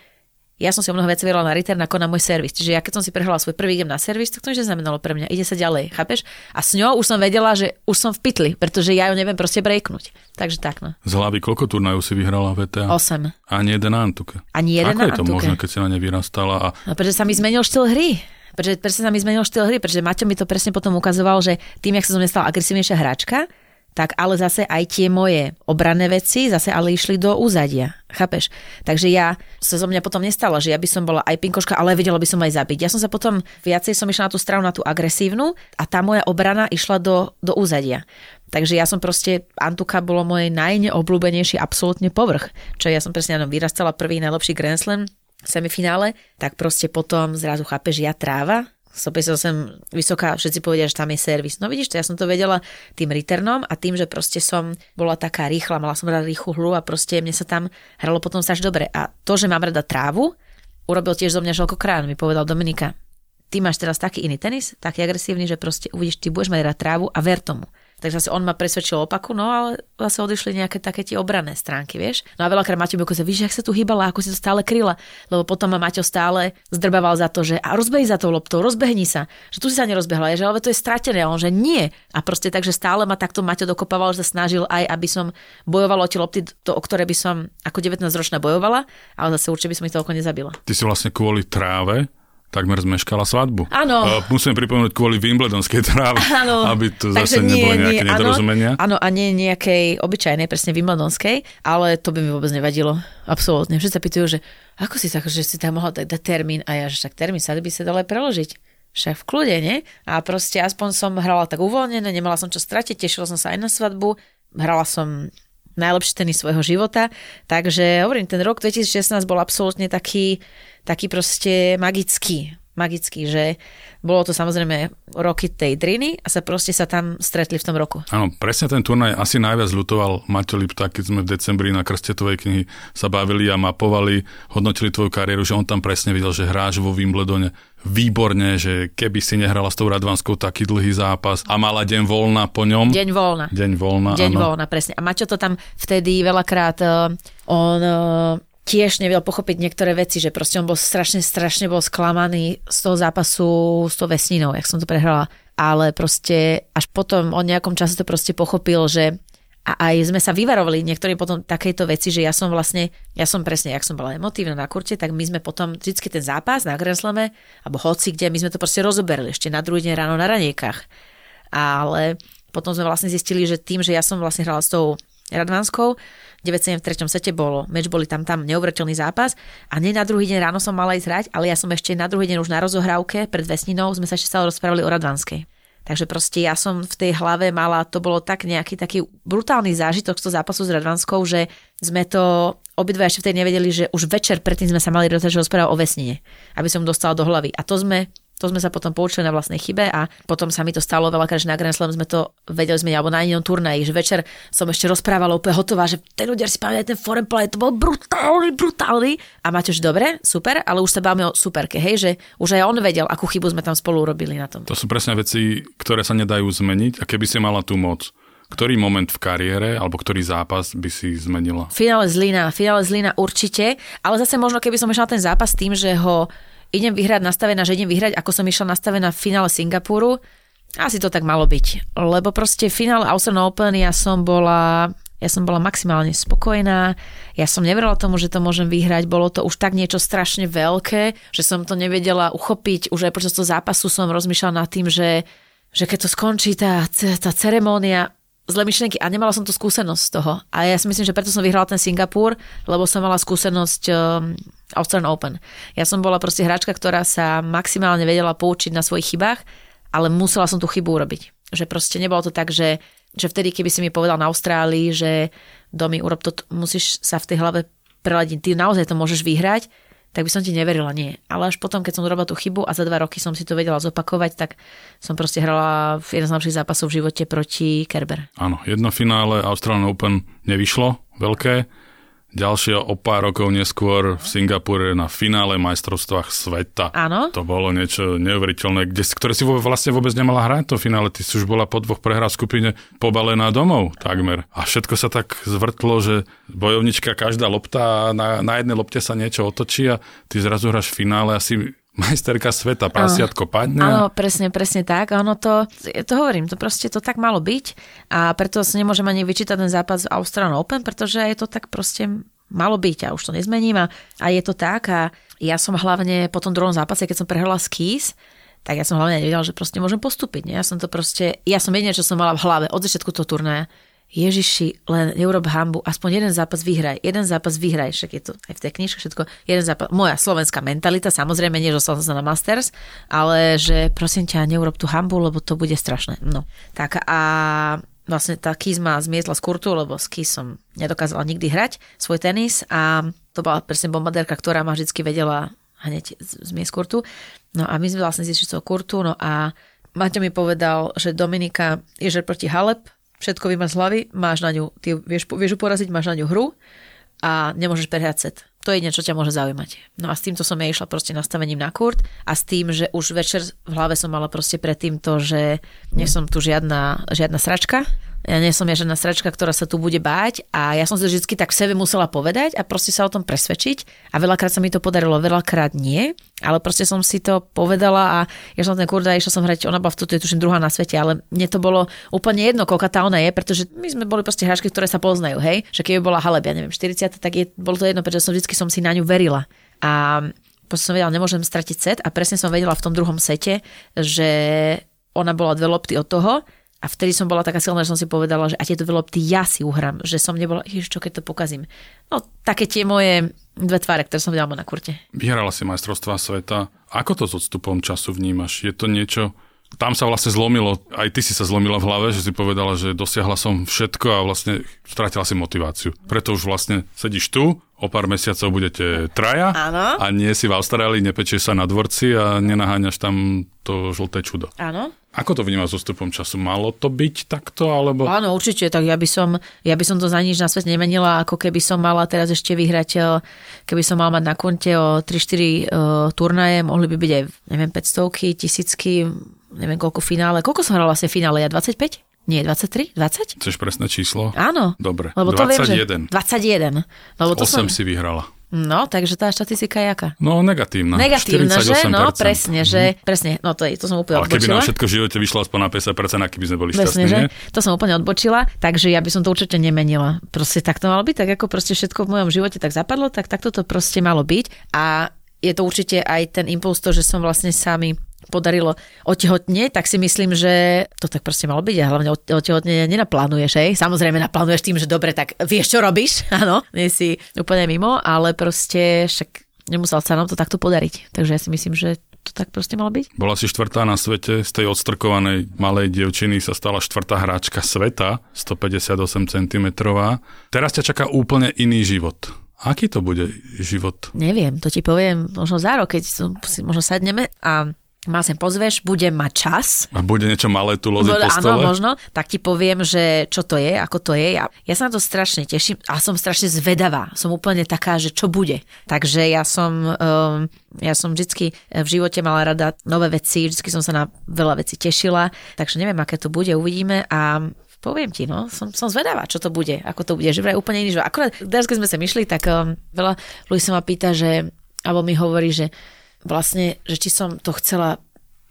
ja som si o mnoho viac vedela na return ako na môj servis. Čiže ja keď som si prehrala svoj prvý game na servis, tak to nič neznamenalo pre mňa. Ide sa ďalej, chápeš? A s ňou už som vedela, že už som v pytli, pretože ja ju neviem proste breaknúť. Takže tak, no. Z hlavy koľko turnajov si vyhrala VTA? 8. Ani jeden Antuke. Ani jeden Ako je to možné, keď si na ne vyrastala? A... No, pretože sa mi zmenil štýl hry. Pretože presne sa mi zmenil štýl hry, pretože Maťo mi to presne potom ukazoval, že tým, jak som nestala agresívnejšia hráčka, tak ale zase aj tie moje obranné veci zase ale išli do úzadia. Chápeš? Takže ja sa zo mňa potom nestala, že ja by som bola aj pinkoška, ale vedela by som aj zabiť. Ja som sa potom viacej som išla na tú stranu, na tú agresívnu a tá moja obrana išla do, do úzadia. Takže ja som proste, Antuka bolo moje najneobľúbenejší absolútne povrch. Čo ja som presne na vyrastala prvý najlepší Grand Slam semifinále, tak proste potom zrazu chápeš, ja tráva, 158 vysoká, všetci povedia, že tam je servis. No vidíš to, ja som to vedela tým returnom a tým, že proste som bola taká rýchla, mala som rada rýchlu hru a proste mne sa tam hralo potom až dobre. A to, že mám rada trávu, urobil tiež zo mňa Želko Krán, mi povedal Dominika, ty máš teraz taký iný tenis, taký agresívny, že proste uvidíš, ty budeš mať rada trávu a ver tomu. Takže zase on ma presvedčil opaku, no ale zase odišli nejaké také tie obranné stránky, vieš. No a veľakrát Maťo mi sa víš, ak sa tu hýbala, ako si to stále kryla. Lebo potom ma Maťo stále zdrbával za to, že a rozbehy za tou loptou, rozbehni sa. Že tu si sa nerozbehla, že ale to je stratené. On, že nie. A proste takže stále ma takto Maťo dokopával, že sa snažil aj, aby som bojovala o tie lopty, to, o ktoré by som ako 19-ročná bojovala, ale zase určite by som ich toľko nezabila. Ty si vlastne kvôli tráve takmer zmeškala svadbu. Áno. Uh, musím pripomenúť kvôli Wimbledonskej tráve, [laughs] áno. aby tu zase nie, nebolo nejaké nie, nedorozumenia. Áno, a nie nejakej obyčajnej, presne Wimbledonskej, ale to by mi vôbec nevadilo. Absolútne. Všetci sa pýtajú, že ako si tak, že si tam mohla dať termín a ja, že však termín sa by sa dalo aj preložiť však v kľude, nie? A proste aspoň som hrala tak uvoľnené, nemala som čo stratiť, tešila som sa aj na svadbu, hrala som najlepší tenis svojho života, takže hovorím, ten rok 2016 bol absolútne taký, taký proste magický. magický, že bolo to samozrejme roky tej driny a sa proste sa tam stretli v tom roku. Áno, presne ten turnaj asi najviac ľutoval Maťo Lipta, keď sme v decembri na Krstetovej knihy sa bavili a mapovali, hodnotili tvoju kariéru, že on tam presne videl, že hráš vo Wimbledone výborne, že keby si nehrala s tou Radvanskou taký dlhý zápas a mala deň voľna po ňom. Deň voľna. Deň voľna, Deň áno. voľna, presne. A Maťo to tam vtedy veľakrát, uh, on uh, tiež nevedel pochopiť niektoré veci, že proste on bol strašne, strašne bol sklamaný z toho zápasu s tou vesninou, jak som to prehrala. Ale proste až potom o nejakom čase to proste pochopil, že a aj sme sa vyvarovali niektorí potom takejto veci, že ja som vlastne, ja som presne, jak som bola emotívna na kurte, tak my sme potom vždycky ten zápas na Grensleme, alebo hoci kde, my sme to proste rozoberali ešte na druhý deň ráno na raniekach. Ale potom sme vlastne zistili, že tým, že ja som vlastne hrala s tou Radvanskou, 9 v treťom sete bolo, meč boli tam tam neuveriteľný zápas a nie na druhý deň ráno som mala ísť hrať, ale ja som ešte na druhý deň už na rozohrávke pred Vesninou sme sa ešte stále rozprávali o Radvanskej. Takže proste ja som v tej hlave mala, to bolo tak nejaký taký brutálny zážitok z toho zápasu s Radvanskou, že sme to obidva ešte vtedy nevedeli, že už večer predtým sme sa mali rozprávať o vesnine, aby som dostala do hlavy. A to sme to sme sa potom poučili na vlastnej chybe a potom sa mi to stalo veľakrát, že na Grand Slam sme to vedeli sme, alebo na inom turnaji, že večer som ešte rozprávala úplne hotová, že ten ľudia si pamätajú ten foreign play, to bol brutálny, brutálny. A máte už dobre, super, ale už sa bavíme o superke, hej, že už aj on vedel, akú chybu sme tam spolu urobili na tom. To sú presne veci, ktoré sa nedajú zmeniť a keby si mala tú moc, ktorý moment v kariére alebo ktorý zápas by si zmenila? Finále Zlína, finále Zlína určite, ale zase možno keby som išla ten zápas tým, že ho idem vyhrať nastavená, že idem vyhrať, ako som išla nastavená v finále Singapuru, asi to tak malo byť. Lebo proste finále Australian Open ja som bola ja som bola maximálne spokojná, ja som neverila tomu, že to môžem vyhrať, bolo to už tak niečo strašne veľké, že som to nevedela uchopiť, už aj počas toho zápasu som rozmýšľala nad tým, že, že keď to skončí tá, tá ceremónia, zlé myšlienky a nemala som tu skúsenosť z toho. A ja si myslím, že preto som vyhrala ten Singapur, lebo som mala skúsenosť um, Australian Open. Ja som bola proste hráčka, ktorá sa maximálne vedela poučiť na svojich chybách, ale musela som tú chybu urobiť. Že proste nebolo to tak, že, že vtedy, keby si mi povedal na Austrálii, že Domi, urob to, musíš sa v tej hlave preladiť, ty naozaj to môžeš vyhrať, tak by som ti neverila, nie. Ale až potom, keď som urobila tú chybu a za dva roky som si to vedela zopakovať, tak som proste hrala v jeden z najlepších zápasov v živote proti Kerber. Áno, jedno finále Australian Open nevyšlo, veľké, Ďalšie o pár rokov neskôr v Singapure na finále majstrovstvách sveta. Áno. To bolo niečo neuveriteľné, kde, ktoré si vlastne vôbec nemala hrať to finále. Ty si už bola po dvoch prehrách skupine pobalená domov takmer. A všetko sa tak zvrtlo, že bojovnička každá lopta na, na jednej lopte sa niečo otočí a ty zrazu hráš finále asi majsterka sveta, prasiatko padne. Áno, presne, presne tak. Áno, to, to hovorím, to proste to tak malo byť a preto sa nemôžem ani vyčítať ten zápas v Australian Open, pretože je to tak proste malo byť a už to nezmením a, a je to tak a ja som hlavne po tom druhom zápase, keď som prehrala skis, tak ja som hlavne nevedela, že proste môžem postúpiť. Nie? Ja som to proste, ja som jediné, čo som mala v hlave od začiatku toho turnaja, Ježiši, len neurob hambu, aspoň jeden zápas vyhraj, jeden zápas vyhraj, však je to aj v tej knižke všetko, jeden zápas, moja slovenská mentalita, samozrejme, nie, že som sa na Masters, ale že prosím ťa, neurob tú hambu, lebo to bude strašné. No, tak a vlastne tá Kiss ma zmietla z kurtu, lebo s Kiss som nedokázala nikdy hrať svoj tenis a to bola presne bombardérka, ktorá ma vždy vedela hneď zmiesť kurtu. No a my sme vlastne zišli z toho kurtu, no a Maťo mi povedal, že Dominika je že proti Halep, všetko vyma z hlavy, máš na ňu, ty vieš, vieš poraziť, máš na ňu hru a nemôžeš prehrať set. To je niečo, čo ťa môže zaujímať. No a s týmto som ja išla proste nastavením na kurt a s tým, že už večer v hlave som mala proste predtým to, že nie som tu žiadna, žiadna sračka, ja nie som ja žiadna sračka, ktorá sa tu bude báť a ja som si vždy tak v sebe musela povedať a proste sa o tom presvedčiť a veľakrát sa mi to podarilo, veľakrát nie, ale proste som si to povedala a ja som ten kurda, išla som hrať, ona bola v tuto, je tuším druhá na svete, ale mne to bolo úplne jedno, koľka tá ona je, pretože my sme boli proste hráčky, ktoré sa poznajú, hej, že keby bola Haleb, ja neviem, 40, tak je, bolo to jedno, pretože som vždy som si na ňu verila. A proste som vedela, nemôžem stratiť set a presne som vedela v tom druhom sete, že ona bola dve lopty od toho a vtedy som bola taká silná, že som si povedala, že a tieto lopty ja si uhrám, že som nebola, ježiš, čo keď to pokazím. No, také tie moje dve tváre, ktoré som videla na kurte. Vyhrala si majstrovstvá sveta. Ako to s odstupom času vnímaš? Je to niečo, tam sa vlastne zlomilo, aj ty si sa zlomila v hlave, že si povedala, že dosiahla som všetko a vlastne stratila si motiváciu. Preto už vlastne sedíš tu, o pár mesiacov budete traja Áno. a nie si v Austrálii, nepečieš sa na dvorci a nenaháňaš tam to žlté čudo. Áno. Ako to vnímaš so stupom času? Malo to byť takto, alebo... Áno, určite, tak ja by som, ja by som to za nič na svet nemenila, ako keby som mala teraz ešte vyhrať, eh, keby som mala mať na konte o 3-4 uh, turnaje, mohli by byť aj, neviem, 500 tisícky, neviem koľko finále. Koľko som hrala vlastne finále? Ja 25? Nie, 23? 20? Chceš presné číslo? Áno. Dobre, Lebo to 21. Viem, že 21. Lebo to 8 som... si vyhrala. No, takže tá štatistika je aká? No, negatívna. Negatívna, že? 48%. No, presne, že, presne, no to, je, to som úplne Ale keby odbočila. nám všetko v živote vyšlo aspoň na 50%, aký by sme boli Presne, šťastní, že? nie? To som úplne odbočila, takže ja by som to určite nemenila. Proste tak to malo byť, tak ako proste všetko v mojom živote tak zapadlo, tak takto to proste malo byť. A je to určite aj ten impuls to, že som vlastne sami podarilo otehotnieť, tak si myslím, že to tak proste malo byť a hlavne otehotne nenaplánuješ, hej. Samozrejme naplánuješ tým, že dobre, tak vieš, čo robíš, [laughs] áno, nie si úplne mimo, ale proste však nemusel sa nám to takto podariť. Takže ja si myslím, že to tak proste malo byť. Bola si štvrtá na svete, z tej odstrkovanej malej dievčiny sa stala štvrtá hráčka sveta, 158 cm. Teraz ťa čaká úplne iný život. Aký to bude život? Neviem, to ti poviem možno za rok, keď si možno sadneme a ma sem pozveš, budem mať čas. A bude niečo malé tu loziť po Áno, stole? možno. Tak ti poviem, že čo to je, ako to je. Ja, ja sa na to strašne teším a som strašne zvedavá. Som úplne taká, že čo bude. Takže ja som, um, ja som vždycky v živote mala rada nové veci, vždycky som sa na veľa vecí tešila. Takže neviem, aké to bude, uvidíme a poviem ti, no, som, som zvedavá, čo to bude, ako to bude, že vraj úplne iný život. Akurát teraz, keď sme sa myšli, tak um, veľa ľudí sa ma pýta, že, alebo mi hovorí, že vlastne, že či som to chcela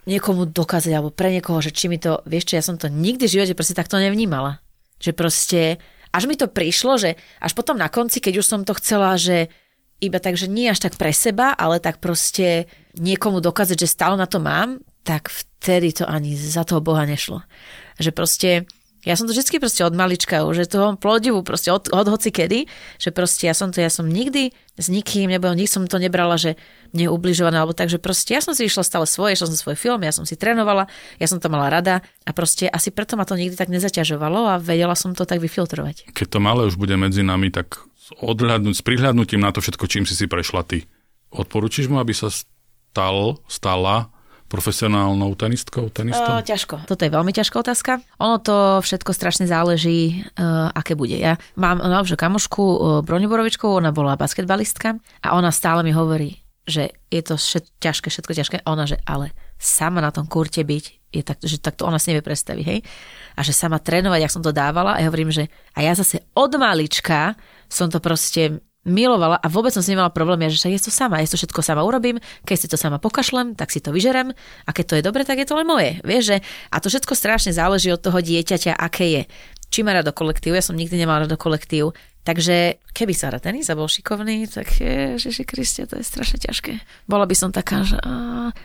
niekomu dokázať, alebo pre niekoho, že či mi to, vieš čo, ja som to nikdy v živote proste takto nevnímala. Že proste, až mi to prišlo, že až potom na konci, keď už som to chcela, že iba tak, že nie až tak pre seba, ale tak proste niekomu dokázať, že stále na to mám, tak vtedy to ani za toho Boha nešlo. Že proste, ja som to vždy proste od malička, už je toho plodivu proste od, od hoci kedy, že proste ja som to, ja som nikdy s nikým, nebo nikdy som to nebrala, že mne je ubližované, alebo tak, že proste ja som si išla stále svoje, išla som svoj film, ja som si trénovala, ja som to mala rada a proste asi preto ma to nikdy tak nezaťažovalo a vedela som to tak vyfiltrovať. Keď to malé už bude medzi nami, tak odhľadnúť, s prihľadnutím na to všetko, čím si si prešla ty. Odporúčiš mu, aby sa stal, stala profesionálnou tenistkou, tenistom? Uh, ťažko. Toto je veľmi ťažká otázka. Ono to všetko strašne záleží, uh, aké bude. Ja mám novšiu kamošku uh, Broňu Borovičkovú, ona bola basketbalistka a ona stále mi hovorí, že je to všet, ťažké, všetko ťažké. Ona, že ale sama na tom kurte byť, je tak, že takto ona si nevie predstaviť, hej? A že sama trénovať, jak som to dávala, a ja hovorím, že a ja zase od malička som to proste milovala a vôbec som s nemala problém, ja, že však je to sama, ja to všetko sama urobím, keď si to sama pokašlem, tak si to vyžerem a keď to je dobre, tak je to len moje. Vieš, že a to všetko strašne záleží od toho dieťaťa, aké je. Či má rado kolektív, ja som nikdy nemala rado kolektív, Takže keby sa hra tenis a bol šikovný, tak Ježiši Kriste, to je strašne ťažké. Bola by som taká, že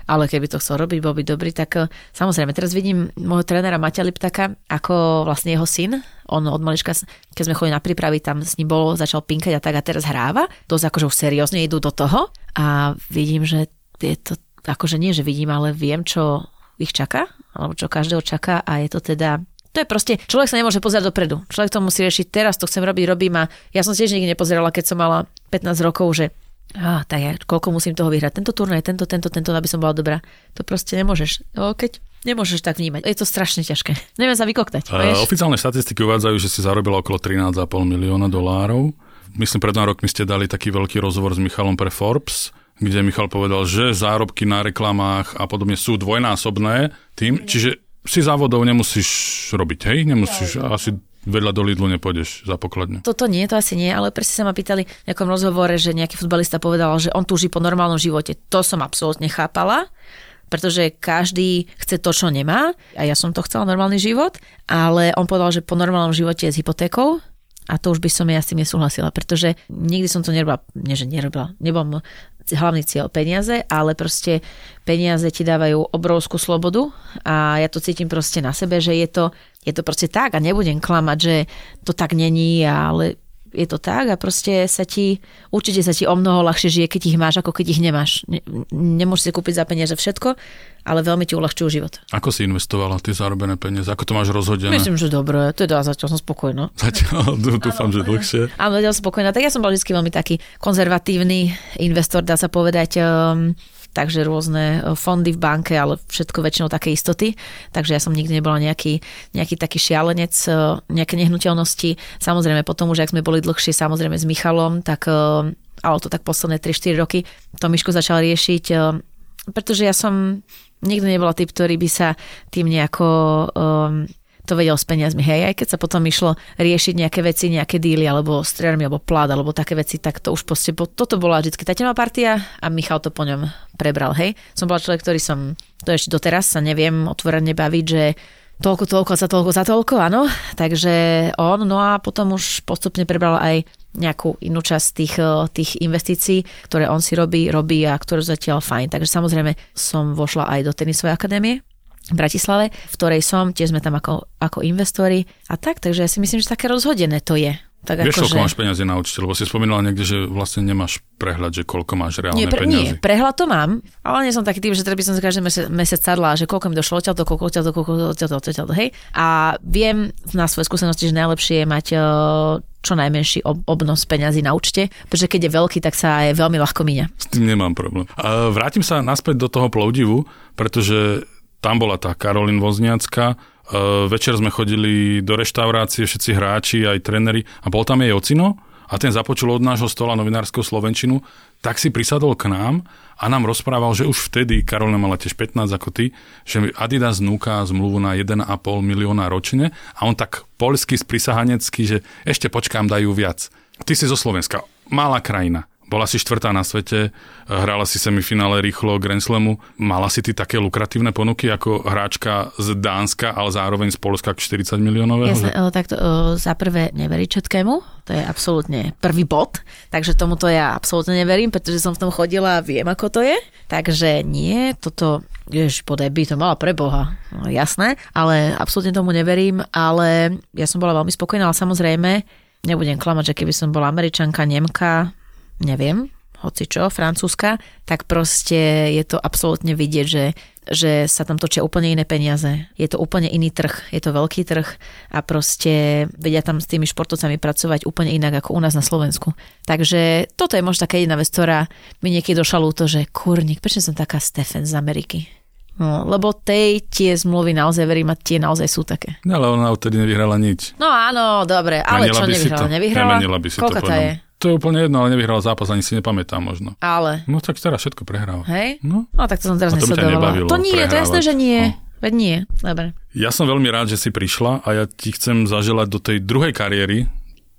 ale keby to chcel robiť, bol by dobrý, tak eh, samozrejme, teraz vidím môjho trénera Maťa Liptaka, ako vlastne jeho syn, on od malička, keď sme chodili na prípravy, tam s ním bol, začal pinkať a tak a teraz hráva, dosť akože už seriózne idú do toho. A vidím, že je to, akože nie, že vidím, ale viem, čo ich čaká, alebo čo každého čaká. A je to teda to je proste, človek sa nemôže pozerať dopredu. Človek to musí riešiť teraz, to chcem robiť, robím a ja som tiež nikdy nepozerala, keď som mala 15 rokov, že á, tak ja koľko musím toho vyhrať. Tento turnaj, tento, tento, tento, aby som bola dobrá. To proste nemôžeš. O, keď nemôžeš tak vnímať. Je to strašne ťažké. Neviem sa vykoktať. Uh, oficiálne štatistiky uvádzajú, že si zarobila okolo 13,5 milióna dolárov. Myslím, pred dva rokmi ste dali taký veľký rozhovor s Michalom pre Forbes, kde Michal povedal, že zárobky na reklamách a podobne sú dvojnásobné tým, čiže si závodov nemusíš robiť, hej? Nemusíš, asi vedľa do Lidlu nepôjdeš za pokladňu. Toto nie, to asi nie, ale presne sa ma pýtali v nejakom rozhovore, že nejaký futbalista povedal, že on túži po normálnom živote. To som absolútne chápala, pretože každý chce to, čo nemá a ja som to chcela, normálny život, ale on povedal, že po normálnom živote s hypotékou a to už by som ja s tým nesúhlasila, pretože nikdy som to nerobila, nie že nerobila, nebol hlavný cieľ peniaze, ale proste peniaze ti dávajú obrovskú slobodu a ja to cítim proste na sebe, že je to, je to proste tak a nebudem klamať, že to tak není, ale je to tak a proste sa ti, určite sa ti o mnoho ľahšie žije, keď ich máš, ako keď ich nemáš. Ne, nemôžeš si kúpiť za peniaze všetko, ale veľmi ti uľahčujú život. Ako si investovala tie zarobené peniaze? Ako to máš rozhodené? Myslím, že dobre, teda zatiaľ som spokojná. [laughs] Zatiaľ, dúfam, že dlhšie. Áno, zatiaľ spokojná. Tak ja som bol vždy veľmi taký konzervatívny investor, dá sa povedať. Um, takže rôzne e, fondy v banke, ale všetko väčšinou také istoty. Takže ja som nikdy nebola nejaký, nejaký taký šialenec, e, nejaké nehnuteľnosti. Samozrejme, potom už, ak sme boli dlhšie, samozrejme s Michalom, tak e, ale to tak posledné 3-4 roky, to Miško začal riešiť, pretože ja som nikdy nebola typ, ktorý by sa tým nejako um, to vedel s peniazmi. Hej, aj keď sa potom išlo riešiť nejaké veci, nejaké díly, alebo striermi, alebo plát, alebo také veci, tak to už proste, toto bola vždy tá tenová partia a Michal to po ňom prebral. Hej, som bola človek, ktorý som, to ešte doteraz sa neviem otvorene baviť, že toľko, toľko, za toľko, za toľko, áno. Takže on, no a potom už postupne prebral aj nejakú inú časť tých, tých investícií, ktoré on si robí, robí a ktoré zatiaľ fajn. Takže samozrejme som vošla aj do tenisovej akadémie, v Bratislave, v ktorej som, tiež sme tam ako, ako investori a tak, takže ja si myslím, že také rozhodené to je. Tak Vieš, koľko že... máš peniazy na účte? Lebo si spomínala niekde, že vlastne nemáš prehľad, že koľko máš reálne nie, pre, peniazy. Nie, prehľad to mám, ale nie som taký typ, že teraz by som sa každý mesiac, mesiac sadla, že koľko mi došlo odtiaľ, koľko odtiaľ, koľko odtiaľ, odtiaľ, hej. A viem na svoje skúsenosti, že najlepšie je mať čo najmenší ob- obnos peňazí na účte, pretože keď je veľký, tak sa aj veľmi ľahko míňa. S tým nemám problém. A vrátim sa naspäť do toho ploudivu, pretože tam bola tá Karolín Vozniacka, e, večer sme chodili do reštaurácie, všetci hráči, aj tréneri. A bol tam jej ocino? A ten započul od nášho stola novinárskeho Slovenčinu, tak si prisadol k nám a nám rozprával, že už vtedy, Karolina mala tiež 15 ako ty, že Adidas núka zmluvu na 1,5 milióna ročne a on tak polsky sprisahanecky, že ešte počkám, dajú viac. Ty si zo Slovenska, malá krajina bola si štvrtá na svete, hrala si semifinále rýchlo Grand Slamu. Mala si ty také lukratívne ponuky ako hráčka z Dánska, ale zároveň z Polska k 40 miliónového? Jasne, že... tak to, za prvé neveriť všetkému, to je absolútne prvý bod, takže tomuto ja absolútne neverím, pretože som v tom chodila a viem, ako to je. Takže nie, toto Jež, podaj by to mala pre Boha, no, jasné, ale absolútne tomu neverím, ale ja som bola veľmi spokojná, ale samozrejme, nebudem klamať, že keby som bola američanka, Nemka, neviem, hoci čo, francúzska, tak proste je to absolútne vidieť, že, že sa tam točia úplne iné peniaze. Je to úplne iný trh, je to veľký trh a proste vedia tam s tými športovcami pracovať úplne inak ako u nás na Slovensku. Takže toto je možno taká jedna vec, ktorá mi niekedy došla ľúto, že kurník, prečo som taká Stefan z Ameriky? No, lebo tej tie zmluvy naozaj verím a tie naozaj sú také. No, ale ona odtedy nevyhrala nič. No áno, dobre, ale Menila čo nevyhrala? Nevyhrala? Nemenila by si Koľka to tá je? To je úplne jedno, ale nevyhral zápas, ani si nepamätám možno. Ale. No tak teraz všetko prehráva. Hej? No. no tak to som teraz to nesledovala. To nie, to je jasné, prehrávať. že nie. No. Veď nie, dobre. Ja som veľmi rád, že si prišla a ja ti chcem zaželať do tej druhej kariéry,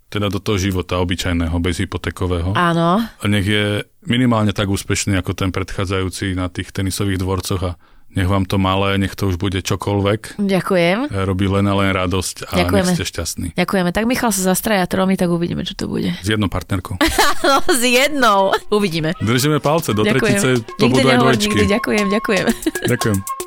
teda do toho života obyčajného, bezhypotékového. Áno. A nech je minimálne tak úspešný ako ten predchádzajúci na tých tenisových dvorcoch a nech vám to malé, nech to už bude čokoľvek. Ďakujem. Robí len a len radosť a Ďakujeme. nech ste šťastní. Ďakujeme. Tak Michal sa zastraja tromi, tak uvidíme, čo to bude. S jednou partnerkou. [laughs] No, s jednou. Uvidíme. Držíme palce, do ďakujem. tretice to nikdy budú aj nehovor, dvojčky. nikdy. Ďakujem, ďakujem. Ďakujem. [laughs]